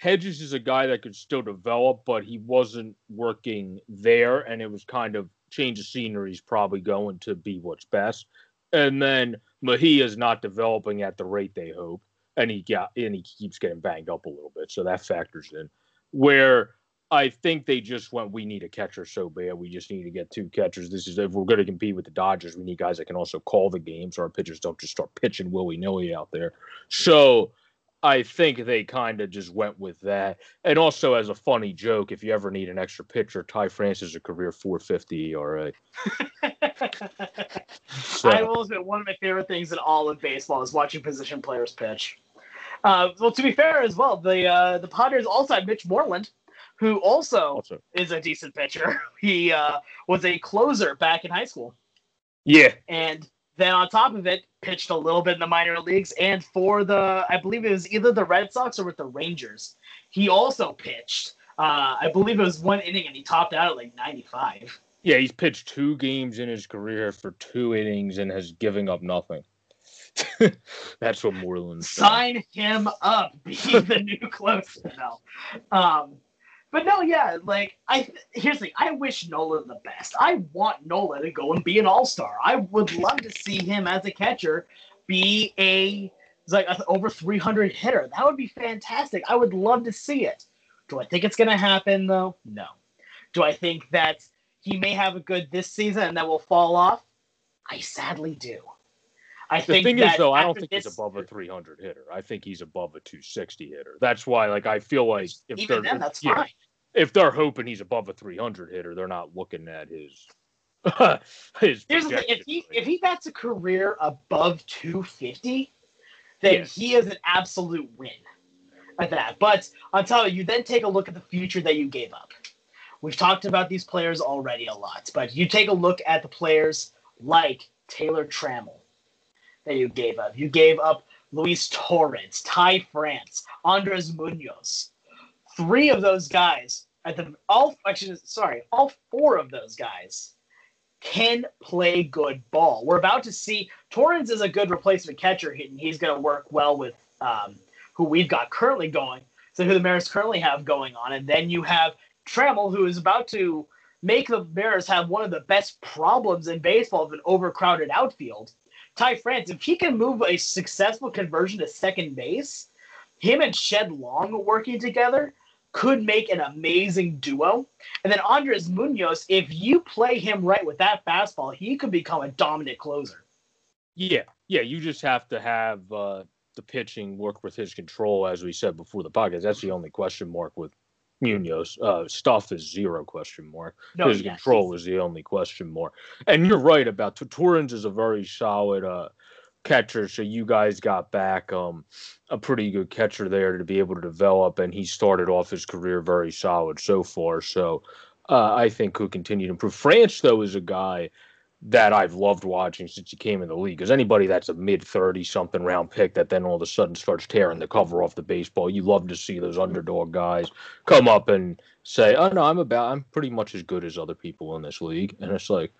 Hedges is a guy that could still develop, but he wasn't working there, and it was kind of change of scenery is probably going to be what's best. And then Mejia is not developing at the rate they hope, and he got and he keeps getting banged up a little bit, so that factors in where I think they just went, we need a catcher so bad. We just need to get two catchers. This is if we're going to compete with the Dodgers, we need guys that can also call the games. So our pitchers don't just start pitching willy nilly out there. So I think they kind of just went with that. And also as a funny joke, if you ever need an extra pitcher, Ty France is a career 450 ERA. *laughs* So, I will admit one of my favorite things in all of baseball is watching position players pitch. Uh, well, to be fair as well, the uh, the Padres also had Mitch Moreland, who also also, is a decent pitcher. *laughs* He uh, was a closer back in high school, yeah, and then on top of it, pitched a little bit in the minor leagues and for the I believe it was either the Red Sox or with the Rangers. He also pitched. Uh, I believe it was one inning, and he topped out at like 95. yeah. He's pitched two games in his career for two innings and has given up nothing. *laughs* That's what Moreland's done. sign him up, be *laughs* the new closer now. Um, but no, yeah, like I here's the thing. I wish Nola the best. I want Nola to go and be an all star. I would love to see him as a catcher be a like over 300 hitter. That would be fantastic. I would love to see it. Do I think it's gonna happen though? No. Do I think that he may have a good this season and that will fall off? I sadly do. I The think thing is, though, I don't think he's above a 300 hitter. I think he's above a 260 hitter. That's why, like, I feel like if even they're then, that's yeah, fine. if they're hoping he's above a 300 hitter, they're not looking at his *laughs* his. Here's the thing: if he if he bats a career above 250, then Yes. he is an absolute win at that. But I'll tell you, you then take a look at the future that you gave up. We've talked about these players already a lot, but you take a look at the players like Taylor Trammell that you gave up. You gave up Luis Torrens, Ty France, Andres Munoz. Three of those guys at the all actually sorry, all four of those guys can play good ball. We're about to see Torrens is a good replacement catcher, and he's going to work well with um, who we've got currently going. So who the Mariners currently have going on, and then you have Trammell, who is about to make the Mariners have one of the best problems in baseball of an overcrowded outfield. Ty France, if he can move a successful conversion to second base, him and Shed Long working together could make an amazing duo. And then Andres Munoz, if you play him right with that fastball, he could become a dominant closer. Yeah, yeah. You just have to have uh, the pitching work with his control, as we said before the podcast. That's the only question mark with Munoz. Uh, stuff is zero question mark. No, his yes, control is the only question mark. And you're right about Torrens is a very solid uh, catcher. So you guys got back um, a pretty good catcher there to be able to develop, and he started off his career very solid so far. So uh, I think could continue to improve. France though is a guy that I've loved watching since he came in the league. Because anybody that's a mid thirty something round pick that then all of a sudden starts tearing the cover off the baseball, you love to see those underdog guys come up and say, "Oh no, I'm about I'm pretty much as good as other people in this league," and it's like.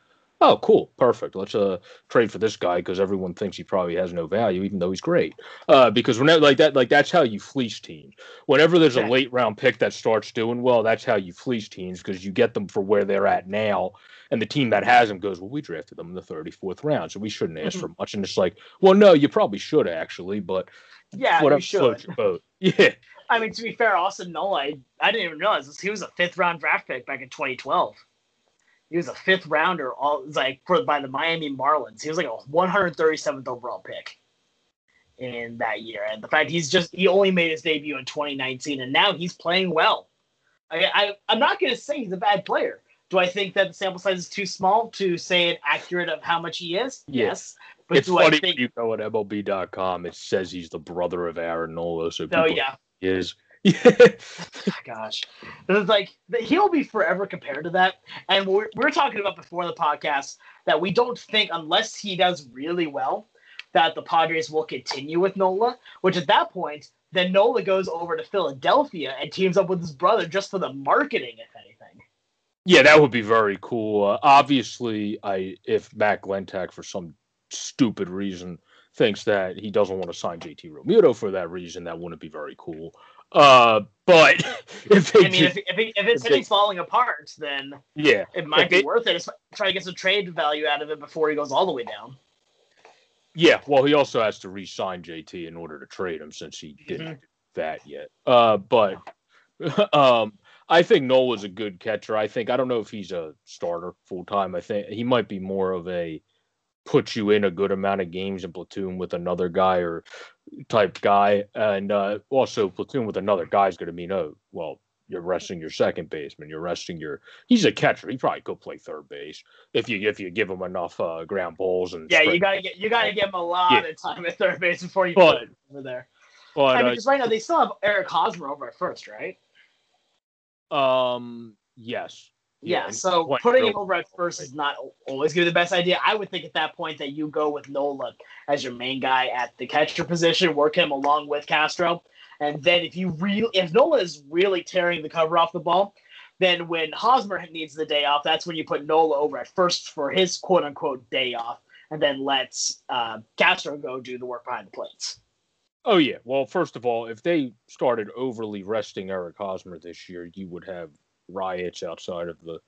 Oh, cool, perfect. Let's uh trade for this guy because everyone thinks he probably has no value, even though he's great. Uh, because whenever like that, like that's how you fleece teams. Whenever there's a late round pick that starts doing well, that's how you fleece teams because you get them for where they're at now, and the team that has them goes, well, we drafted them in the 34th round, so we shouldn't ask Mm-hmm. for much. And it's like, well, no, you probably should actually, but Yeah, whatever you should. your boat. *laughs* Yeah, I mean, to be fair, Austin Nola, I, I didn't even realize this. He was a fifth round draft pick back in 2012. He was a fifth rounder, all like for by the Miami Marlins. He was like a 137th overall pick in that year. And the fact he's just he only made his debut in 2019, and now he's playing well. I, I I'm not going to say he's a bad player. Do I think that the sample size is too small to say it accurate of how much he is? Yeah. Yes. But it's do funny I think? when you go at MLB.com, it says he's the brother of Aaron Nola, so Oh yeah. he is. *laughs* Yeah. gosh it's like he'll be forever compared to that and we're, we're talking about before the podcast that we don't think unless he does really well that the padres will continue with nola which at that point then nola goes over to philadelphia and teams up with his brother just for the marketing if anything Yeah, that would be very cool. Uh, obviously, I if Matt Klentak for some stupid reason thinks that he doesn't want to sign JT Realmuto for that reason, that wouldn't be very cool. Uh, but *laughs* if they i mean if, did- if, if if they- hitting's falling apart then yeah, it might If be they- worth it try to get some trade value out of it before he goes all the way down yeah. Well, he also has to re-sign JT in order to trade him since he didn't Mhm. do that yet. Uh, but *laughs* um, I think Nola's a good catcher. I think I don't know if he's a starter full time. I think he might be more of a put you in a good amount of games in platoon with another guy or type guy, and uh, also platoon with another guy is going to mean oh well you're resting your second baseman. You're resting your. He's a catcher. He probably could play third base if you if you give him enough uh, ground balls and. Yeah, you gotta get you gotta give him a lot yeah. of time at third base before you but, put it over there. But I mean, because uh, right now they still have Eric Hosmer over at first, right? Um. Yes. Yeah, yeah so putting him over at first is not always going to be the best idea. I would think at that point that you go with Nola as your main guy at the catcher position, work him along with Castro, and then if you really if Nola is really tearing the cover off the ball, then when Hosmer needs the day off, that's when you put Nola over at first for his quote unquote day off, and then lets uh, Castro go do the work behind the plates. Oh yeah. Well, first of all, if they started overly resting Eric Hosmer this year, you would have riots outside of the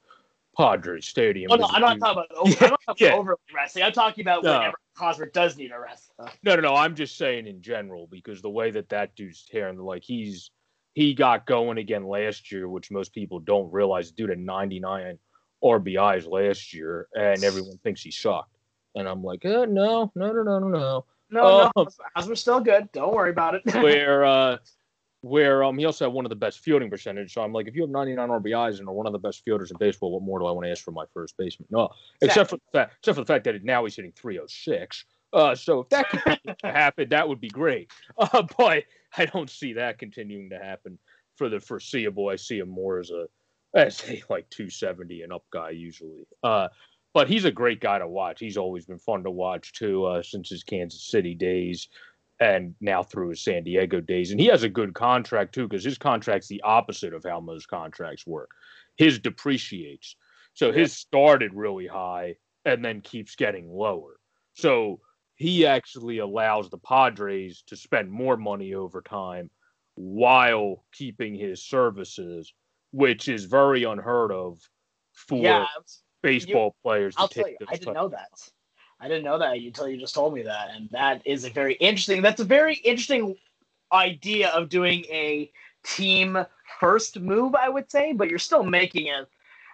Padres Stadium. Oh, no, *laughs* I'm not talking about, over, yeah, I'm not talking yeah. about resting. I'm talking about no. whenever Hosmer does need a rest. No, no, no. I'm just saying in general because the way that that dude's tearing, like he's he got going again last year, which most people don't realize. Due to 99 RBIs last year, and everyone thinks he sucked. And I'm like, eh, no, no, no, no, no, no. No, um, no, Hosmer's still good. Don't worry about it. *laughs* where uh, where um he also had one of the best fielding percentage. So I'm like, if you have 99 RBIs and are one of the best fielders in baseball, what more do I want to ask for my first baseman? No, exactly. except for the fact, except for the fact that now he's hitting 306. Uh, so if that could happen, that would be great. *laughs* Uh, but I don't see that continuing to happen for the foreseeable. I see him more as a as a like 270 and up guy usually. Uh, but he's a great guy to watch. He's always been fun to watch too uh, since his Kansas City days and now through his San Diego days. And he has a good contract too, because his contract's the opposite of how most contracts work. His depreciates. So his started really high and then keeps getting lower. So he actually allows the Padres to spend more money over time while keeping his services, which is very unheard of for yeah, baseball you, players. I'll tell you, I didn't know that. I didn't know that until you just told me that, and that is a very interesting. That's a very interesting idea of doing a team first move, I would say, but you're still making a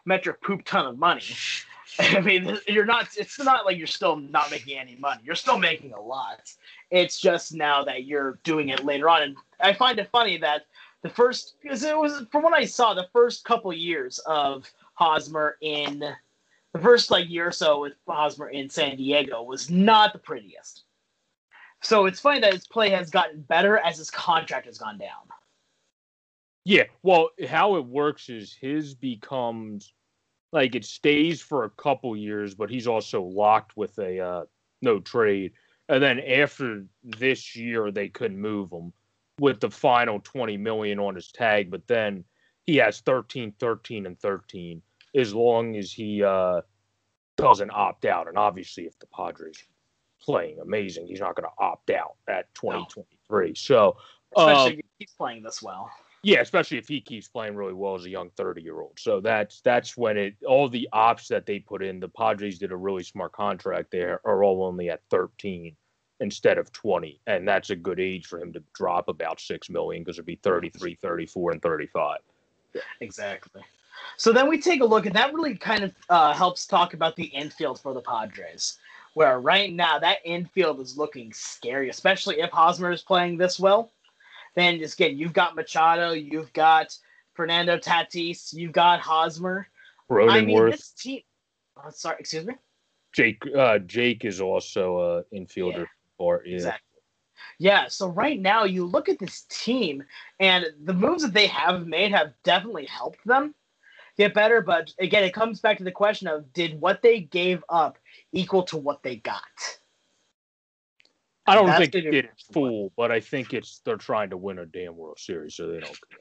metric poop ton of money. *laughs* I mean, you're not. It's not like you're still not making any money. You're still making a lot. It's just now that you're doing it later on, and I find it funny that the first because it was from what I saw, the first couple years of Hosmer in the first like year or so with Hosmer in San Diego was not the prettiest. So it's funny that his play has gotten better as his contract has gone down. Yeah, well, how it works is his becomes like it stays for a couple years, but he's also locked with a uh, no trade. And then after this year, they couldn't move him with the final 20 million on his tag. But then he has 13, 13, and 13 as long as he uh, doesn't opt out. And obviously, if the Padres playing amazing, he's not going to opt out at 2023. No. So, especially um, if he keeps playing this well. Yeah, especially if he keeps playing really well as a young 30 year old. So that's that's when it all the ops that they put in. The Padres did a really smart contract there, are all only at 13 instead of 20 and that's a good age for him to drop about 6 million because it'd be 33 34 and 35 exactly so then we take a look, and that really kind of uh, helps talk about the infield for the Padres, where right now that infield is looking scary, especially if Hosmer is playing this well. Then just again, you've got Machado, you've got Fernando Tatis, you've got Hosmer. Cronenworth. I mean, this team. Oh, sorry, excuse me. Jake uh, Jake is also a infielder yeah, for yeah. Exactly. Yeah, so right now you look at this team and the moves that they have made have definitely helped them get better. But again, it comes back to the question of did what they gave up equal to what they got? I don't think it's full, but I think it's they're trying to win a damn World Series, so they don't care.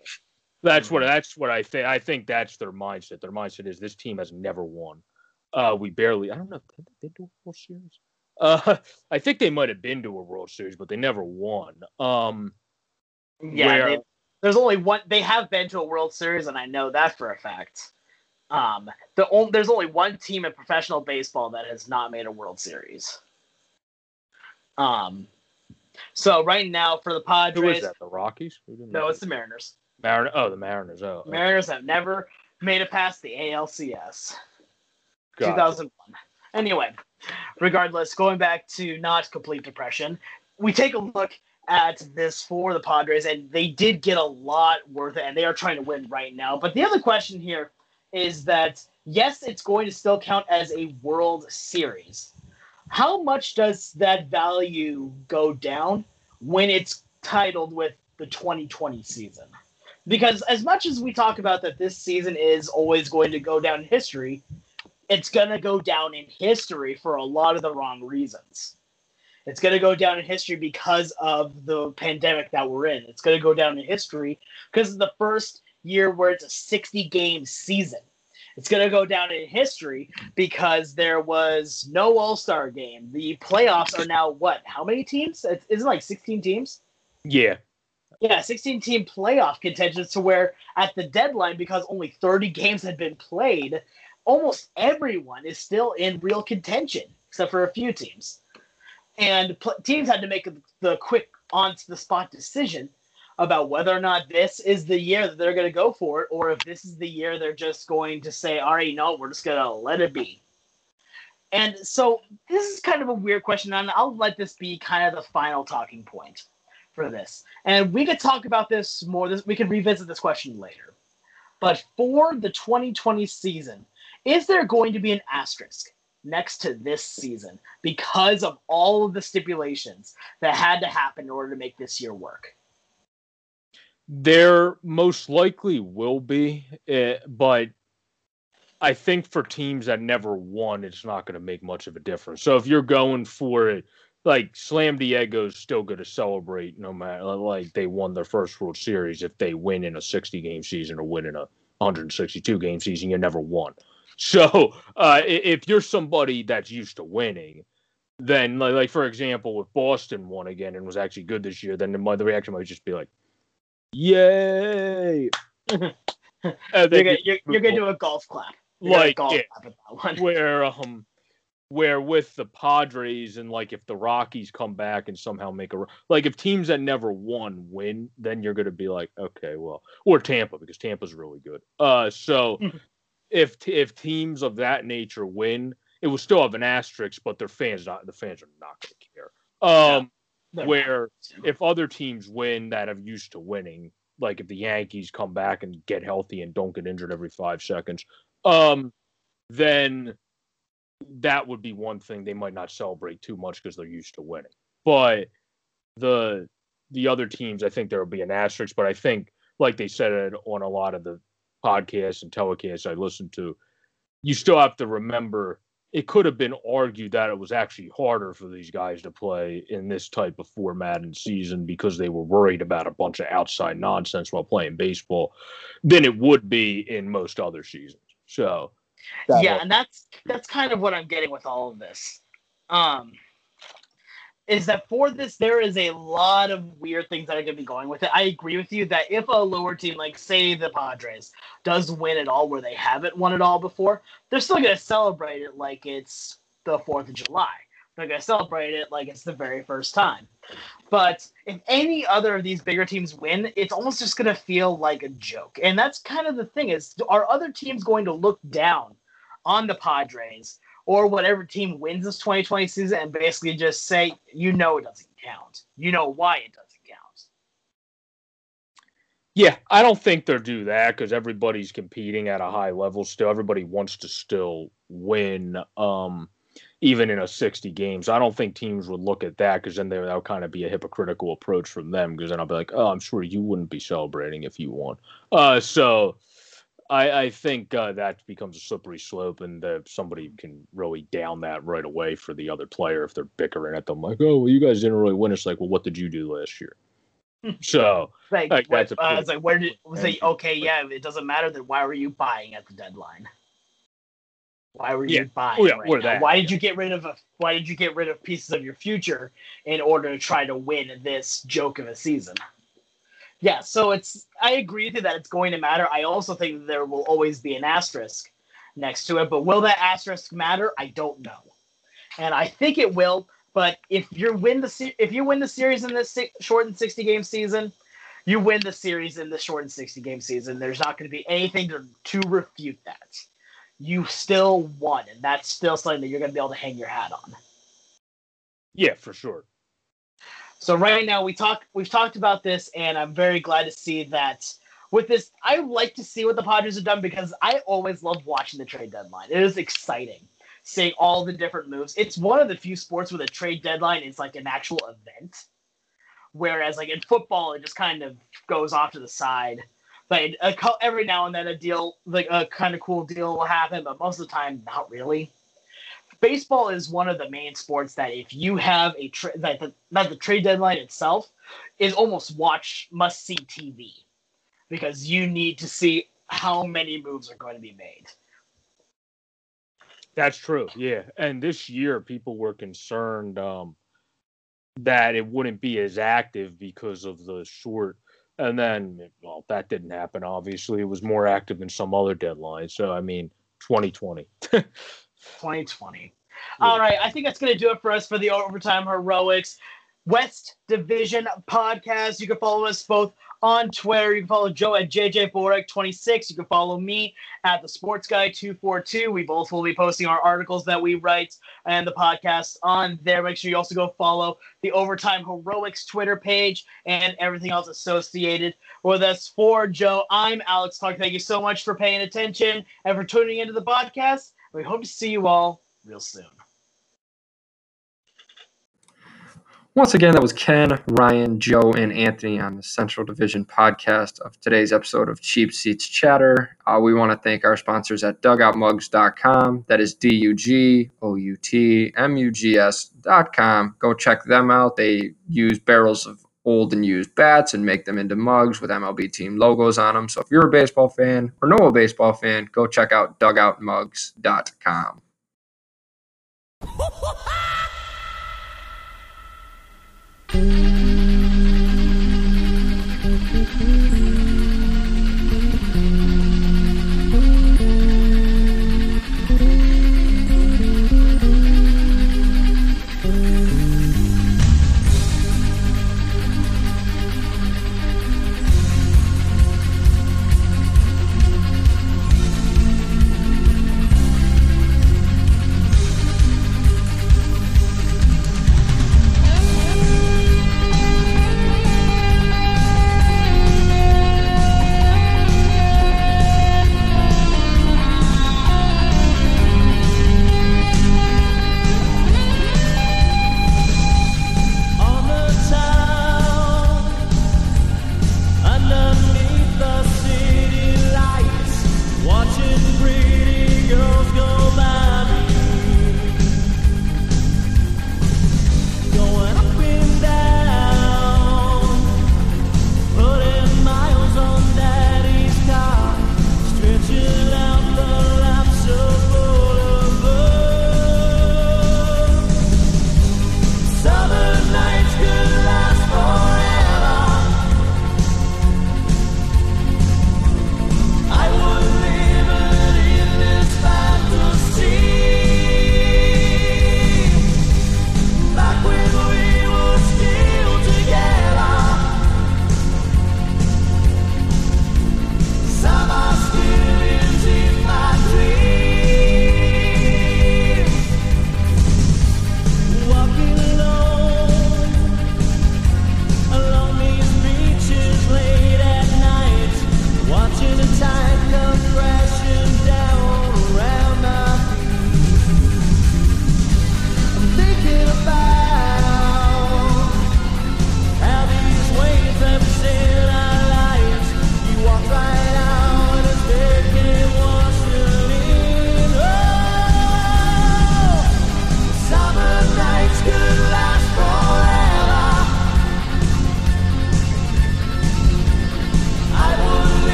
That's what that's what I think. I think that's their mindset. Their mindset is this team has never won. Uh, we barely. I don't know. Have they been to a World Series? Uh, *laughs* I think they might have been to a World Series, but they never won. Um, yeah, where, there's only one. They have been to a World Series, and I know that for a fact. Um, the only, there's only one team in professional baseball that has not made a World Series. Um, so right now for the Padres, who is that? The Rockies? No, it's the Mariners. Mariner. Oh, the Mariners. Oh, Mariners have never made it past the ALCS. Gotcha. 2001. Anyway, regardless, going back to not complete depression, we take a look at this for the Padres, and they did get a lot worth it, and they are trying to win right now. But the other question here is that yes, it's going to still count as a World Series. How much does that value go down when it's titled with the 2020 season? Because as much as we talk about that this season is always going to go down in history, it's going to go down in history for a lot of the wrong reasons. It's going to go down in history because of the pandemic that we're in. It's going to go down in history because it's the first year where it's a 60 game season. It's going to go down in history because there was no All Star game. The playoffs are now what? How many teams? It's, isn't it like 16 teams? Yeah. Yeah, 16 team playoff contention to where at the deadline, because only 30 games had been played, almost everyone is still in real contention, except for a few teams. And pl- teams had to make the quick on the spot decision about whether or not this is the year that they're going to go for it, or if this is the year they're just going to say, all right, no, we're just going to let it be. And so this is kind of a weird question, and I'll let this be kind of the final talking point for this. And we could talk about this more. This we could revisit this question later. But for the 2020 season, is there going to be an asterisk next to this season because of all of the stipulations that had to happen in order to make this year work? There most likely will be, uh, but I think for teams that never won, it's not going to make much of a difference. So if you're going for it, like Slam Diego's still going to celebrate no matter like they won their first World Series if they win in a 60 game season or win in a 162 game season. You never won. *laughs* So uh, if you're somebody that's used to winning, then like, like for example, if Boston won again and was actually good this year, then the, the reaction might just be like, "Yay!" *laughs* you're, gonna, you're, you're gonna do a golf clap. You're like golf yeah, clap *laughs* where um where with the Padres and like if the Rockies come back and somehow make a like if teams that never won win, then you're gonna be like, okay, well, or Tampa because Tampa's really good. Uh, so if if teams of that nature win, it will still have an asterisk, but their fans not the fans are not gonna care. Um, yeah, where if other teams win that have used to winning, like if the Yankees come back and get healthy and don't get injured every five seconds, um, then that would be one thing they might not celebrate too much because they're used to winning. But the the other teams, I think there will be an asterisk. But I think, like they said on a lot of the podcasts and telecasts I listened to, you still have to remember it could have been argued that it was actually harder for these guys to play in this type of format and season because they were worried about a bunch of outside nonsense while playing baseball than it would be in most other seasons. So yeah, and that's that's kind of what I'm getting with all of this. Um, is that for this there is a lot of weird things that are going to be going with it. I agree with you that if a lower team like say the Padres does win it all where they haven't won it all before, they're still going to celebrate it like it's the 4th of July. They're going to celebrate it like it's the very first time. But if any other of these bigger teams win, it's almost just going to feel like a joke. And that's kind of the thing is are other teams going to look down on the Padres or whatever team wins this 2020 season and basically just say, you know, it doesn't count. You know why it doesn't count. Yeah, I don't think they'll do that because everybody's competing at a high level still. Everybody wants to still win. Um, even in a 60 games. I don't think teams would look at that because then that would kind of be a hypocritical approach from them because then I'll be like, oh, I'm sure you wouldn't be celebrating if you won. Uh, so I, I think uh, that becomes a slippery slope and uh, somebody can really down that right away for the other player if they're bickering at them like, oh, well, you guys didn't really win. It's like, well, what did you do last year? So, like, like that's what, uh, it's like, where did was it? Okay, yeah, it doesn't matter. Then why were you buying at the deadline? Why were you yeah. buying? Oh, yeah, right that, why did you get rid of a? Why did you get rid of pieces of your future in order to try to win this joke of a season? Yeah, so it's. I agree with you that it's going to matter. I also think there will always be an asterisk next to it, but will that asterisk matter? I don't know, and I think it will. But if you win the if you win the series in this shortened sixty game season, you win the series in the shortened sixty game season. There's not going to be anything to to refute that you still won, and that's still something that you're going to be able to hang your hat on. Yeah, for sure. So right now we talk we've talked about this, and I'm very glad to see that with this. I like to see what the Padres have done because I always love watching the trade deadline. It is exciting seeing all the different moves. It's one of the few sports where the trade deadline is like an actual event, whereas like in football it just kind of goes off to the side. A, every now and then a deal, like a kind of cool deal will happen, but most of the time not really baseball is one of the main sports that if you have a tra- that the, not the trade deadline itself is almost watch must see TV because you need to see how many moves are going to be made. That's true. Yeah. And this year people were concerned um, that it wouldn't be as active because of the short and then well that didn't happen obviously it was more active than some other deadlines so i mean 2020 *laughs* 2020. Yeah. All right, I think that's going to do it for us for the Overtime Heroics West Division podcast. You can follow us both on Twitter. You can follow Joe at JJ4X26. You can follow me at the Sports Guy 242. We both will be posting our articles that we write and the podcast on there. Make sure you also go follow the Overtime Heroics Twitter page and everything else associated with us. For Joe, I'm Alex Clark. Thank you so much for paying attention and for tuning into the podcast. We hope to see you all real soon. Once again, that was Ken, Ryan, Joe, and Anthony on the Central Division podcast of today's episode of Cheap Seats Chatter. Uh, we want to thank our sponsors at dugoutmugs.com. That is D U G O U T M U G S.com. Go check them out. They use barrels of old and used bats and make them into mugs with MLB team logos on them. So if you're a baseball fan or know a baseball fan, go check out dugoutmugs.com. *laughs*